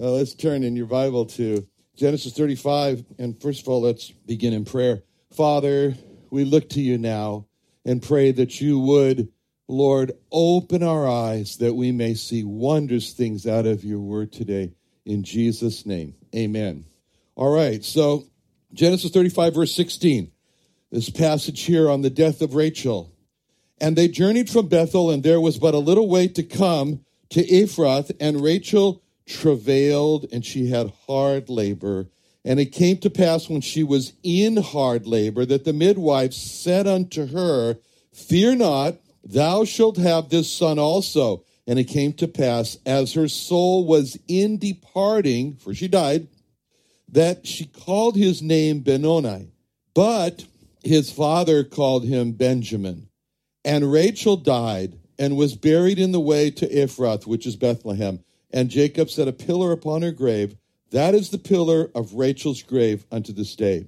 Uh, let's turn in your Bible to Genesis 35. And first of all, let's begin in prayer. Father, we look to you now and pray that you would, Lord, open our eyes that we may see wondrous things out of your word today. In Jesus' name, amen. All right. So, Genesis 35, verse 16. This passage here on the death of Rachel. And they journeyed from Bethel, and there was but a little way to come to Ephrath, and Rachel travailed and she had hard labor. And it came to pass when she was in hard labor that the midwife said unto her, Fear not, thou shalt have this son also. And it came to pass, as her soul was in departing, for she died, that she called his name Benoni. But his father called him Benjamin. And Rachel died and was buried in the way to Ephrath, which is Bethlehem and Jacob set a pillar upon her grave. That is the pillar of Rachel's grave unto this day.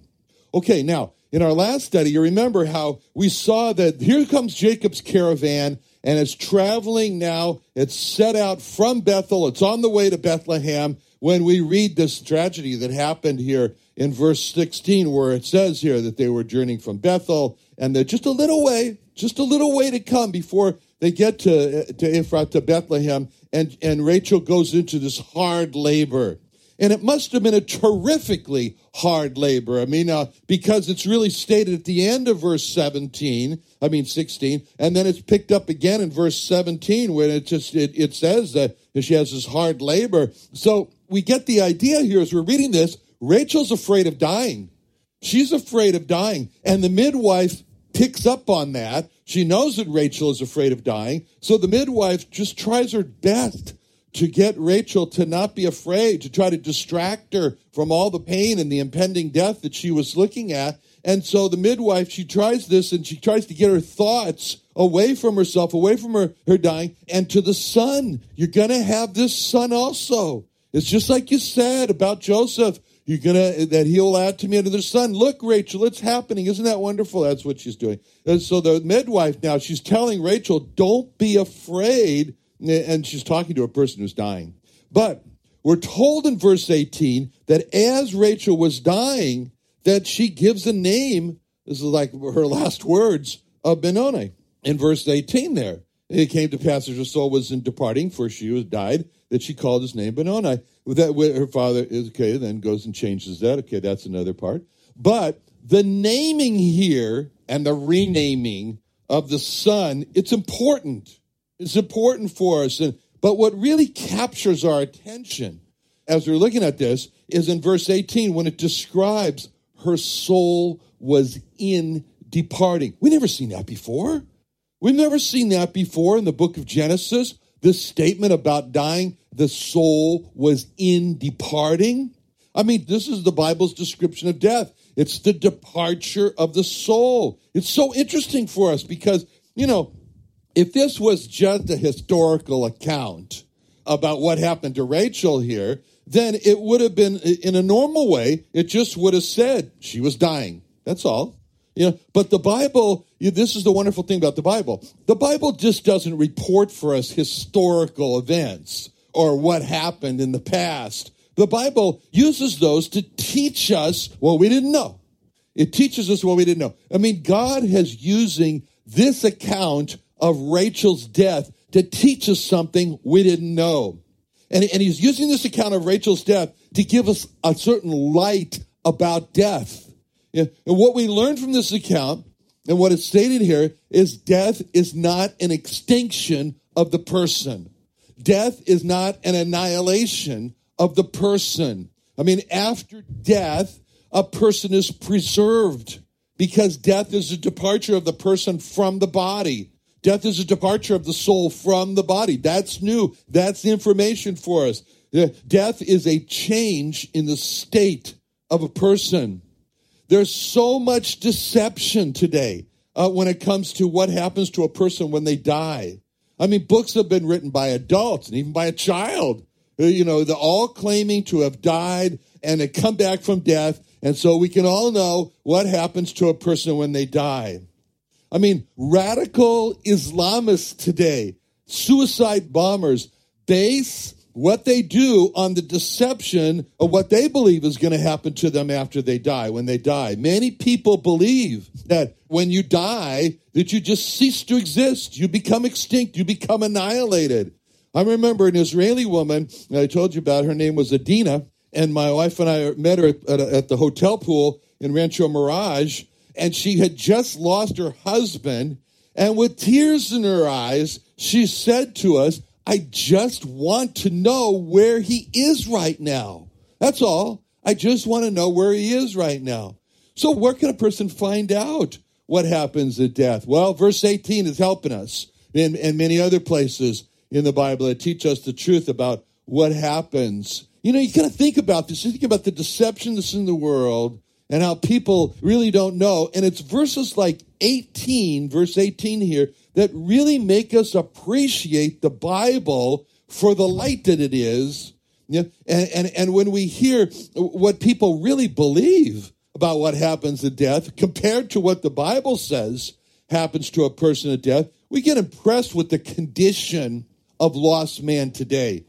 Okay, now, in our last study, you remember how we saw that here comes Jacob's caravan and it's traveling now. It's set out from Bethel. It's on the way to Bethlehem when we read this tragedy that happened here in verse 16, where it says here that they were journeying from Bethel and they're just a little way, just a little way to come before they get to, to Ephrath, to Bethlehem, and, and Rachel goes into this hard labor. And it must have been a terrifically hard labor. I mean, uh, because it's really stated at the end of verse 17, I mean 16, and then it's picked up again in verse 17 when it just, it, it says that she has this hard labor. So we get the idea here as we're reading this, Rachel's afraid of dying. She's afraid of dying. And the midwife picks up on that. She knows that Rachel is afraid of dying. So the midwife just tries her best to get Rachel to not be afraid, to try to distract her from all the pain and the impending death that she was looking at. And so the midwife, she tries this and she tries to get her thoughts away from herself, away from her, her dying, and to the son. You're going to have this son also. It's just like you said about Joseph. You're gonna that he'll add to me under the sun. Look, Rachel, it's happening. Isn't that wonderful? That's what she's doing. And so the midwife now she's telling Rachel, "Don't be afraid," and she's talking to a person who's dying. But we're told in verse 18 that as Rachel was dying, that she gives a name. This is like her last words of Benoni in verse 18 there. It came to pass as her soul was in departing, for she was died, that she called his name Benoni. That her father is okay, then goes and changes that. Okay, that's another part. But the naming here and the renaming of the son, it's important. It's important for us. And, but what really captures our attention as we're looking at this is in verse 18 when it describes her soul was in departing. We never seen that before. We've never seen that before in the book of Genesis. This statement about dying, the soul was in departing. I mean, this is the Bible's description of death. It's the departure of the soul. It's so interesting for us because, you know, if this was just a historical account about what happened to Rachel here, then it would have been in a normal way, it just would have said she was dying. That's all. You know, but the Bible, this is the wonderful thing about the Bible. The Bible just doesn't report for us historical events or what happened in the past. The Bible uses those to teach us what we didn't know. It teaches us what we didn't know. I mean, God has using this account of Rachel's death to teach us something we didn't know. And, and he's using this account of Rachel's death to give us a certain light about death. And what we learn from this account and what is stated here is death is not an extinction of the person. Death is not an annihilation of the person. I mean, after death, a person is preserved because death is a departure of the person from the body. Death is a departure of the soul from the body. That's new. That's information for us. Death is a change in the state of a person. There's so much deception today uh, when it comes to what happens to a person when they die. I mean, books have been written by adults and even by a child. Uh, you know, they're all claiming to have died and to come back from death. And so we can all know what happens to a person when they die. I mean, radical Islamists today, suicide bombers, base what they do on the deception of what they believe is going to happen to them after they die, when they die. Many people believe that when you die, that you just cease to exist. You become extinct. You become annihilated. I remember an Israeli woman, I told you about, her name was Adina, and my wife and I met her at, at the hotel pool in Rancho Mirage, and she had just lost her husband, and with tears in her eyes, she said to us, I just want to know where he is right now. That's all. I just want to know where he is right now. So, where can a person find out what happens at death? Well, verse 18 is helping us, and, and many other places in the Bible that teach us the truth about what happens. You know, you got to think about this. You think about the deception that's in the world and how people really don't know. And it's verses like 18, verse 18 here, that really make us appreciate the Bible for the light that it is. Yeah, and, and, and when we hear what people really believe about what happens at death compared to what the Bible says happens to a person at death, we get impressed with the condition of lost man today.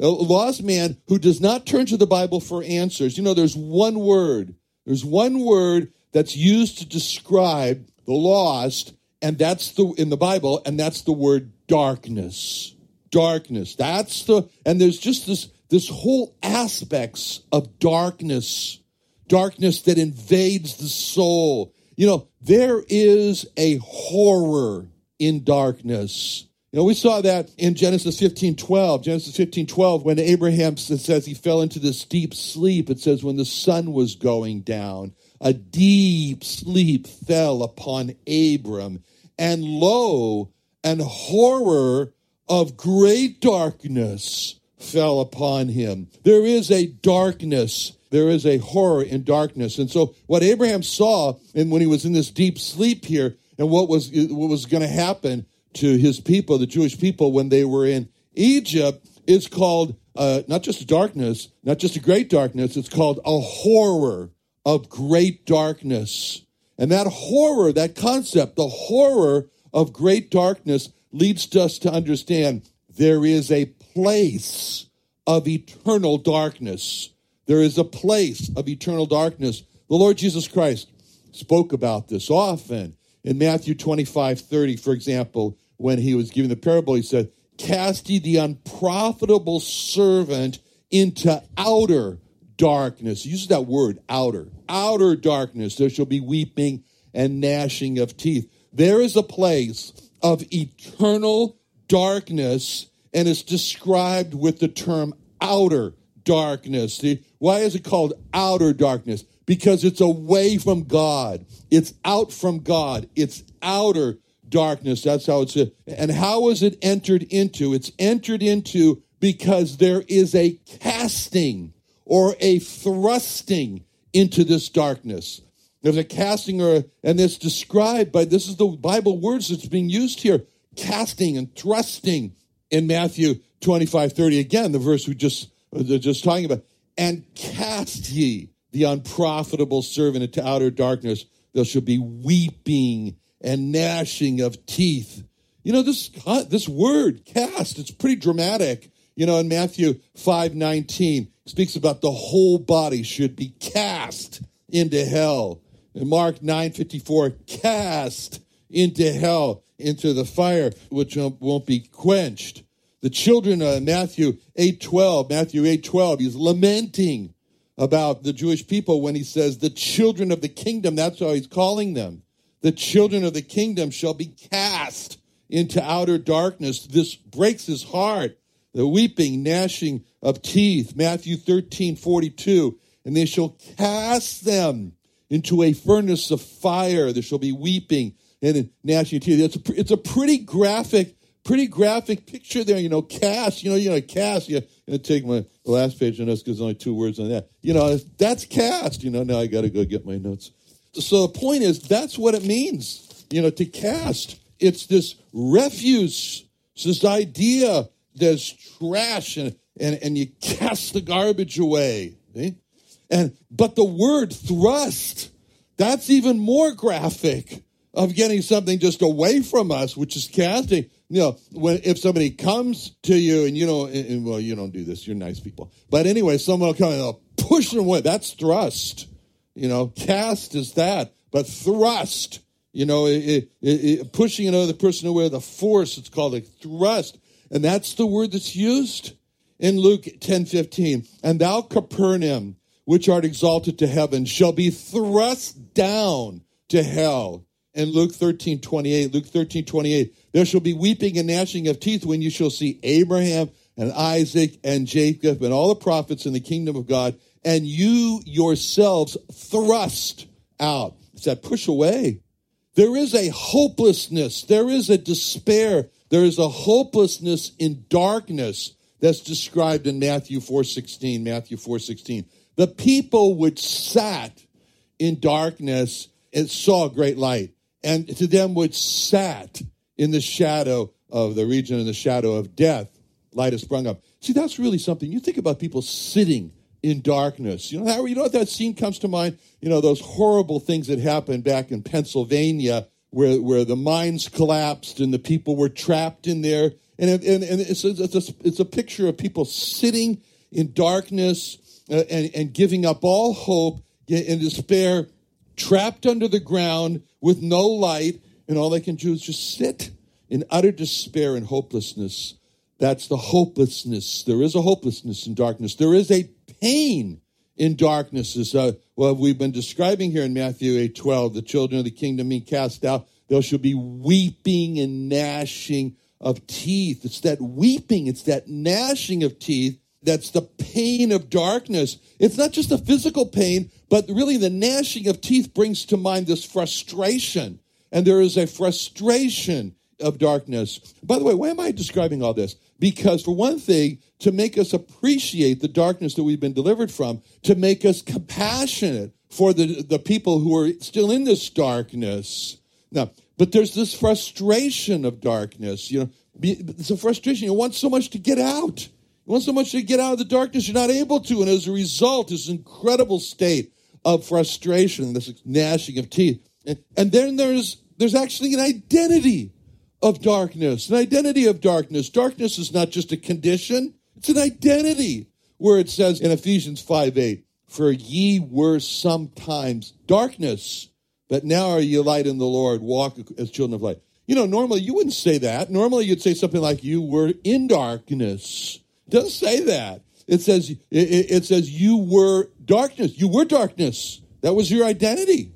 A lost man who does not turn to the Bible for answers. You know, there's one word, there's one word that's used to describe the lost, and that's the in the Bible, and that's the word darkness. Darkness. That's the and there's just this this whole aspects of darkness, darkness that invades the soul. You know, there is a horror in darkness. You know, we saw that in Genesis 15 12. Genesis 15 12, when Abraham says he fell into this deep sleep, it says when the sun was going down, a deep sleep fell upon Abram and lo, an horror of great darkness fell upon him. There is a darkness. There is a horror in darkness. And so what Abraham saw and when he was in this deep sleep here and what was what was going to happen to his people, the Jewish people when they were in Egypt is called uh, not just darkness, not just a great darkness, it's called a horror of great darkness. And that horror, that concept, the horror of great darkness leads us to understand there is a place of eternal darkness. There is a place of eternal darkness. The Lord Jesus Christ spoke about this often. In Matthew 25 30, for example, when he was giving the parable, he said, Cast ye the unprofitable servant into outer darkness. Uses that word, outer. Outer darkness. There shall be weeping and gnashing of teeth. There is a place of eternal darkness, and it's described with the term outer darkness. Why is it called outer darkness? Because it's away from God. It's out from God. It's outer darkness. That's how it's. And how is it entered into? It's entered into because there is a casting or a thrusting into this darkness. There's a casting or a, and it's described by this is the Bible words that's being used here. Casting and thrusting in Matthew 25, 30. Again, the verse we just just talking about. And cast ye the unprofitable servant into outer darkness. There shall be weeping and gnashing of teeth. You know, this this word cast, it's pretty dramatic. You know, in Matthew 5 19, speaks about the whole body should be cast into hell. In Mark 9 54, cast into hell, into the fire, which won't be quenched. The children of Matthew 8 12, Matthew 8 12, he's lamenting about the Jewish people when he says, the children of the kingdom, that's how he's calling them. The children of the kingdom shall be cast into outer darkness. This breaks his heart. The weeping, gnashing of teeth. Matthew 13 42. And they shall cast them into a furnace of fire. There shall be weeping and gnashing of teeth. It's a, it's a pretty graphic pretty graphic picture there. You know, cast. You know, you know, cast. You know, take my last page on this because there's only two words on that. You know, that's cast. You know, now I got to go get my notes. So the point is, that's what it means. You know, to cast. It's this refuse. It's this idea there's trash and, and, and you cast the garbage away. See? And but the word thrust, that's even more graphic of getting something just away from us, which is casting you know, when if somebody comes to you and you know, and, and, well, you don't do this, you're nice people. But anyway, someone will come and they'll push them away. That's thrust. You know, cast is that, but thrust. You know, it, it, it, pushing another person away with a force. It's called a thrust, and that's the word that's used in Luke ten fifteen. And thou Capernaum, which art exalted to heaven, shall be thrust down to hell and Luke 13, 28. Luke 13, 28. There shall be weeping and gnashing of teeth when you shall see Abraham and Isaac and Jacob and all the prophets in the kingdom of God, and you yourselves thrust out. It's that push away. There is a hopelessness. There is a despair. There is a hopelessness in darkness that's described in Matthew 4:16. Matthew 4:16. The people which sat in darkness and saw great light and to them which sat in the shadow of the region in the shadow of death, light has sprung up. See, that's really something. You think about people sitting in darkness. You know how you know that scene comes to mind? You know, those horrible things that happened back in Pennsylvania where, where the mines collapsed and the people were trapped in there. And, and, and it's, it's, a, it's a picture of people sitting in darkness uh, and, and giving up all hope in despair trapped under the ground with no light, and all they can do is just sit in utter despair and hopelessness. That's the hopelessness. There is a hopelessness in darkness. There is a pain in darkness, as uh, well we've been describing here in Matthew 8 12. The children of the kingdom being cast out, there shall be weeping and gnashing of teeth. It's that weeping, it's that gnashing of teeth that's the pain of darkness. It's not just a physical pain, but really the gnashing of teeth brings to mind this frustration. And there is a frustration of darkness. By the way, why am I describing all this? Because, for one thing, to make us appreciate the darkness that we've been delivered from, to make us compassionate for the, the people who are still in this darkness. Now, but there's this frustration of darkness. You know, it's a frustration. You want so much to get out. You want so much to get out of the darkness, you're not able to. And as a result, this incredible state of frustration, this gnashing of teeth. And, and then there's there's actually an identity of darkness, an identity of darkness. Darkness is not just a condition, it's an identity. Where it says in Ephesians 5 8, For ye were sometimes darkness, but now are ye light in the Lord, walk as children of light. You know, normally you wouldn't say that. Normally you'd say something like, You were in darkness. It doesn't say that. It says it, it says you were darkness. You were darkness. That was your identity.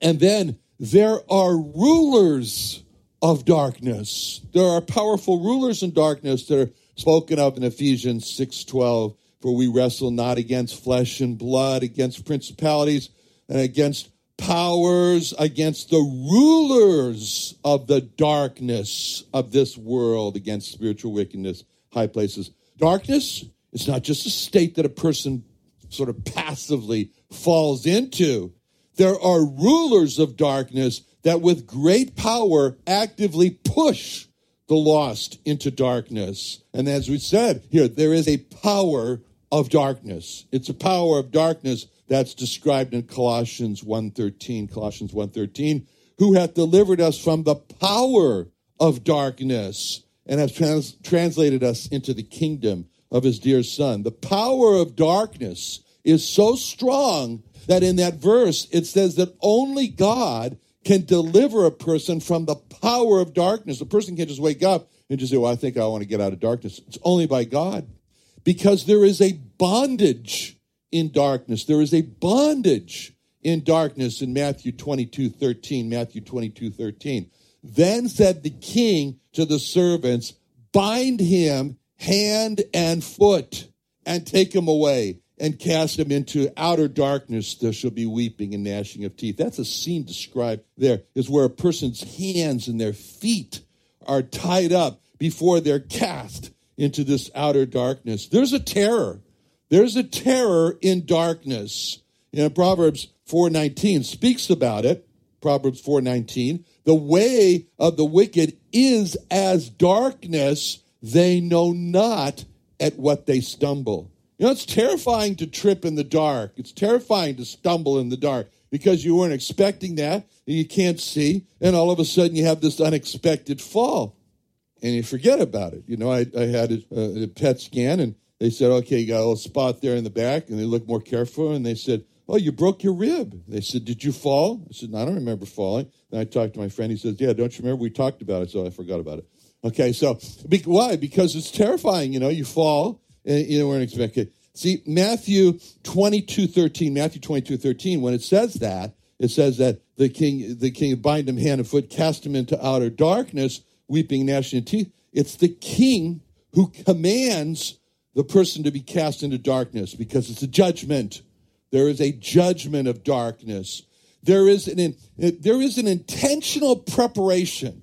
And then there are rulers of darkness. There are powerful rulers in darkness that are spoken of in Ephesians 6:12, for we wrestle not against flesh and blood, against principalities and against powers, against the rulers of the darkness of this world, against spiritual wickedness high places. Darkness is not just a state that a person sort of passively falls into. There are rulers of darkness that with great power actively push the lost into darkness. And as we said here, there is a power of darkness. It's a power of darkness that's described in Colossians 1:13, Colossians 1:13, who hath delivered us from the power of darkness and has trans- translated us into the kingdom of his dear son. The power of darkness is so strong that in that verse it says that only God can deliver a person from the power of darkness. A person can't just wake up and just say, Well, I think I want to get out of darkness. It's only by God. Because there is a bondage in darkness. There is a bondage in darkness in Matthew 22 13. Matthew 22 13. Then said the king to the servants, Bind him hand and foot and take him away and cast him into outer darkness. There shall be weeping and gnashing of teeth. That's a scene described there, is where a person's hands and their feet are tied up before they're cast into this outer darkness. There's a terror. There's a terror in darkness. You know, Proverbs 4:19 speaks about it. Proverbs 4:19, the way of the wicked is as darkness, they know not at what they stumble. You know, it's terrifying to trip in the dark. It's terrifying to stumble in the dark because you weren't expecting that and you can't see, and all of a sudden you have this unexpected fall and you forget about it. You know, I, I had a, a PET scan and they said, okay, you got a little spot there in the back, and they looked more careful and they said, oh, you broke your rib. They said, did you fall? I said, no, I don't remember falling. And I talked to my friend. He says, yeah, don't you remember we talked about it? So I forgot about it. Okay, so why? Because it's terrifying. You know, you fall and you weren't expecting. See, Matthew 22, 13, Matthew 22, 13, when it says that, it says that the king, the king bind him hand and foot, cast him into outer darkness, weeping, gnashing of teeth. It's the king who commands the person to be cast into darkness because it's a judgment. There is a judgment of darkness. There is an, eh, there is an intentional preparation.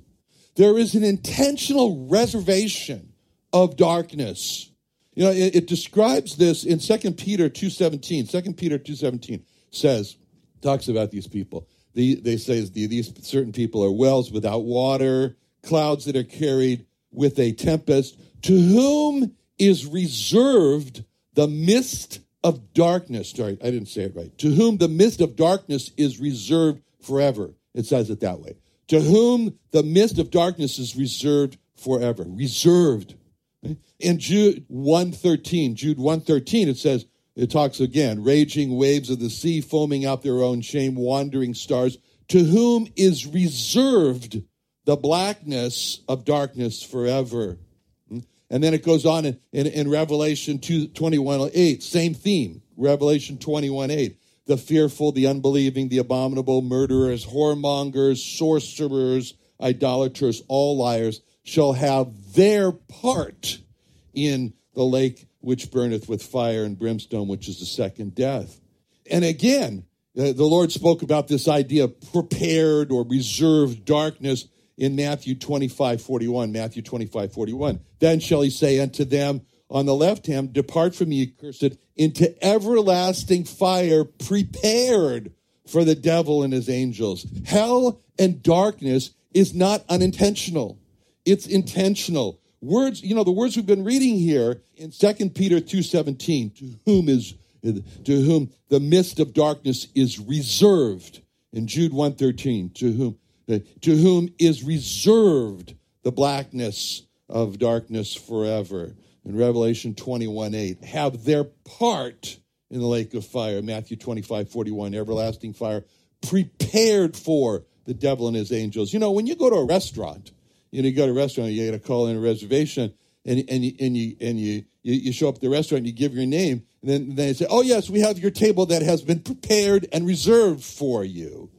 There is an intentional reservation of darkness. You know, it, it describes this in 2 Peter 2.17. 2 Peter 2.17 says, talks about these people. The, they say these certain people are wells without water, clouds that are carried with a tempest, to whom is reserved the mist of darkness. Sorry, I didn't say it right. To whom the mist of darkness is reserved forever. It says it that way. To whom the mist of darkness is reserved forever. Reserved. In Jude 113, Jude 113, it says, it talks again, raging waves of the sea, foaming out their own shame, wandering stars, to whom is reserved the blackness of darkness forever. Hmm? And then it goes on in, in, in Revelation 2, 21 8, same theme. Revelation 21 8. The fearful, the unbelieving, the abominable, murderers, whoremongers, sorcerers, idolaters, all liars shall have their part in the lake which burneth with fire and brimstone, which is the second death. And again, uh, the Lord spoke about this idea of prepared or reserved darkness in Matthew 25, 41. Matthew 25, 41. Then shall he say unto them on the left hand, Depart from me, cursed, into everlasting fire prepared for the devil and his angels. Hell and darkness is not unintentional. It's intentional. Words, you know, the words we've been reading here in 2 Peter 2:17, to whom is to whom the mist of darkness is reserved. In Jude 1:13, to whom to whom is reserved the blackness of darkness forever. In Revelation 21 8, have their part in the lake of fire. Matthew 25 41, everlasting fire, prepared for the devil and his angels. You know, when you go to a restaurant, you know, you go to a restaurant, you got to call in a reservation, and and you and you and you you, show up at the restaurant, and you give your name, and then then they say, "Oh yes, we have your table that has been prepared and reserved for you."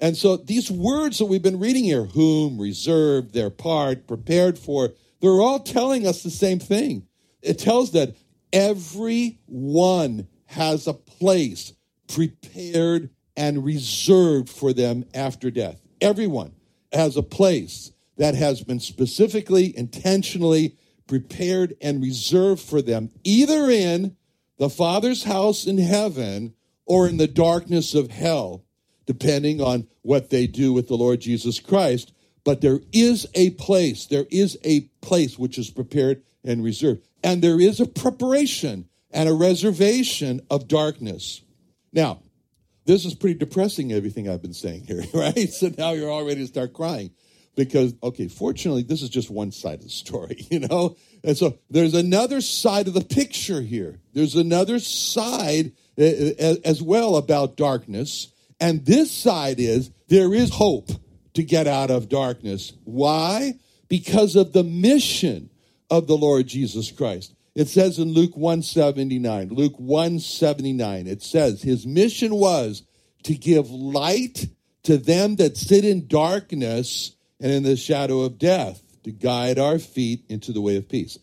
And so these words that we've been reading here, whom, reserved, their part, prepared for, they're all telling us the same thing. It tells that everyone has a place prepared and reserved for them after death. Everyone has a place that has been specifically, intentionally prepared and reserved for them, either in the Father's house in heaven or in the darkness of hell depending on what they do with the Lord Jesus Christ. But there is a place, there is a place which is prepared and reserved. And there is a preparation and a reservation of darkness. Now, this is pretty depressing, everything I've been saying here, right? So now you're all ready to start crying because, okay, fortunately, this is just one side of the story, you know? And so there's another side of the picture here. There's another side eh, eh, as well about darkness. And this side is there is hope to get out of darkness. Why? because of the mission of the Lord Jesus Christ. It says in Luke 179, Luke 179, it says, His mission was to give light to them that sit in darkness and in the shadow of death, to guide our feet into the way of peace.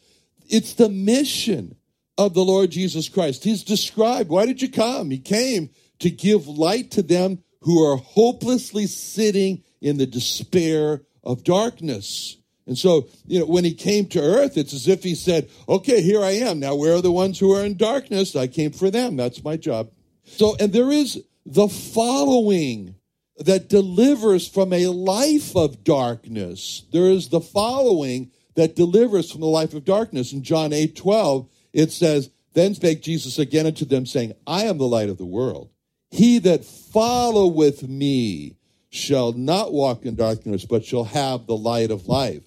It's the mission of the Lord Jesus Christ. He's described, why did you come? He came to give light to them who are hopelessly sitting in the despair of darkness. And so, you know, when he came to earth, it's as if he said, okay, here I am. Now, where are the ones who are in darkness? I came for them. That's my job. So, and there is the following that delivers from a life of darkness. There is the following that delivers from the life of darkness. In John 8 12, it says, Then spake Jesus again unto them, saying, I am the light of the world. He that followeth me shall not walk in darkness, but shall have the light of life.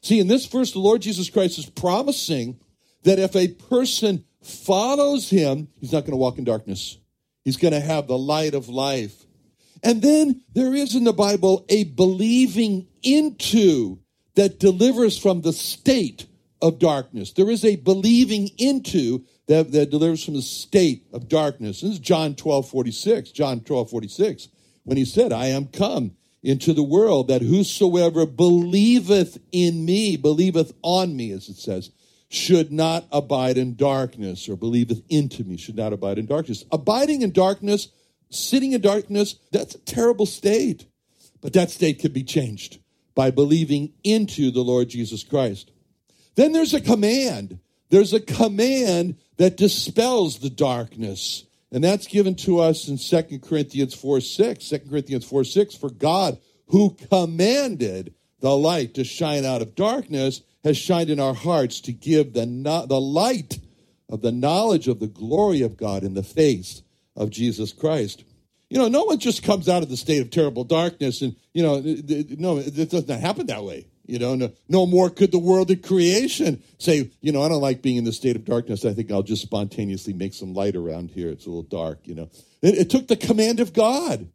See, in this verse, the Lord Jesus Christ is promising that if a person follows him, he's not going to walk in darkness. He's going to have the light of life. And then there is in the Bible a believing into that delivers from the state of darkness. There is a believing into that, that delivers from the state of darkness. This is John 12, 46. John 12, 46. When he said, I am come into the world that whosoever believeth in me, believeth on me, as it says, should not abide in darkness, or believeth into me, should not abide in darkness. Abiding in darkness, sitting in darkness, that's a terrible state. But that state can be changed by believing into the Lord Jesus Christ. Then there's a command. There's a command that dispels the darkness. And that's given to us in 2 Corinthians 4 6. 2 Corinthians 4 6. For God, who commanded the light to shine out of darkness, has shined in our hearts to give the, the light of the knowledge of the glory of God in the face of Jesus Christ. You know, no one just comes out of the state of terrible darkness and, you know, no, it doesn't happen that way. You know, no, no more could the world of creation say, you know, I don't like being in the state of darkness. I think I'll just spontaneously make some light around here. It's a little dark, you know. It, it took the command of God.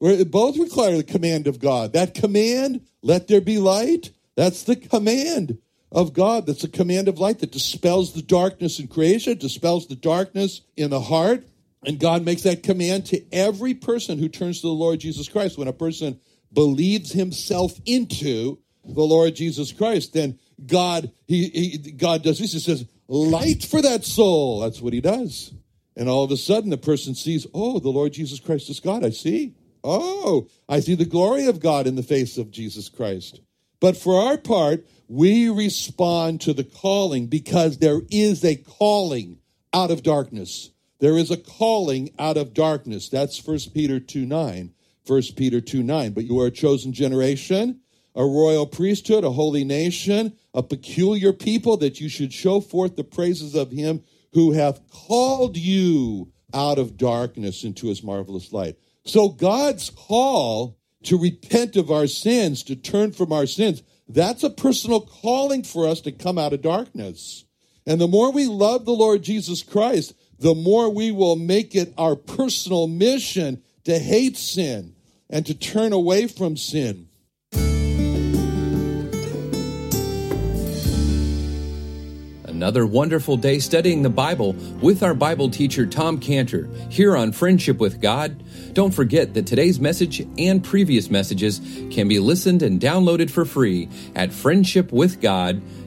Both require the command of God. That command, let there be light, that's the command of God. That's the command of light that dispels the darkness in creation, dispels the darkness in the heart. And God makes that command to every person who turns to the Lord Jesus Christ. When a person believes himself into the Lord Jesus Christ, then God he, he God does this. He says, "Light for that soul." That's what He does. And all of a sudden, the person sees, "Oh, the Lord Jesus Christ is God." I see. Oh, I see the glory of God in the face of Jesus Christ. But for our part, we respond to the calling because there is a calling out of darkness. There is a calling out of darkness. That's First Peter 2 9. 1 Peter 2 9. But you are a chosen generation, a royal priesthood, a holy nation, a peculiar people, that you should show forth the praises of him who hath called you out of darkness into his marvelous light. So God's call to repent of our sins, to turn from our sins, that's a personal calling for us to come out of darkness. And the more we love the Lord Jesus Christ, the more we will make it our personal mission to hate sin and to turn away from sin. Another wonderful day studying the Bible with our Bible teacher Tom Cantor here on Friendship with God. Don't forget that today's message and previous messages can be listened and downloaded for free at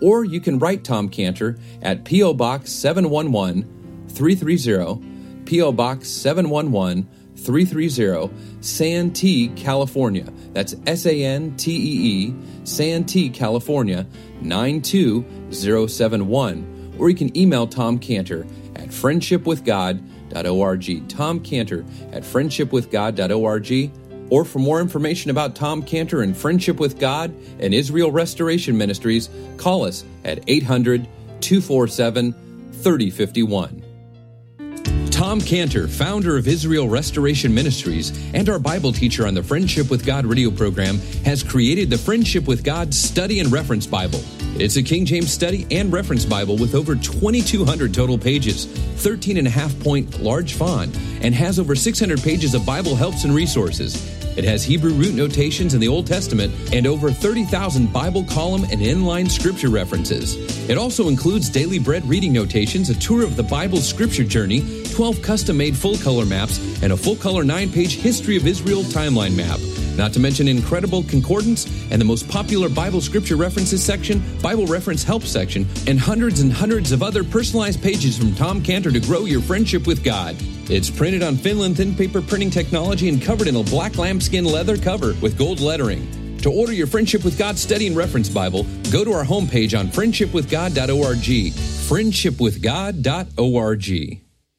Or you can write Tom Cantor at P.O. Box 711 330, P.O. Box 711 330, Santee, California. That's S A N T E E, Santee, California 92071. Or you can email Tom Cantor at friendshipwithgod.org. Tom Cantor at friendshipwithgod.org. Or for more information about Tom Cantor and Friendship with God and Israel Restoration Ministries, call us at 800 247 3051. Tom Cantor, founder of Israel Restoration Ministries and our Bible teacher on the Friendship with God radio program, has created the Friendship with God Study and Reference Bible. It's a King James study and reference Bible with over 2,200 total pages, 13 and a half point large font, and has over 600 pages of Bible helps and resources. It has Hebrew root notations in the Old Testament and over 30,000 Bible column and inline scripture references. It also includes daily bread reading notations, a tour of the Bible scripture journey, 12 custom made full color maps, and a full color 9 page History of Israel timeline map. Not to mention incredible concordance and the most popular Bible scripture references section, Bible reference help section, and hundreds and hundreds of other personalized pages from Tom Cantor to grow your friendship with God. It's printed on Finland thin paper printing technology and covered in a black lambskin leather cover with gold lettering. To order your Friendship with God Study and Reference Bible, go to our homepage on friendshipwithgod.org. Friendshipwithgod.org.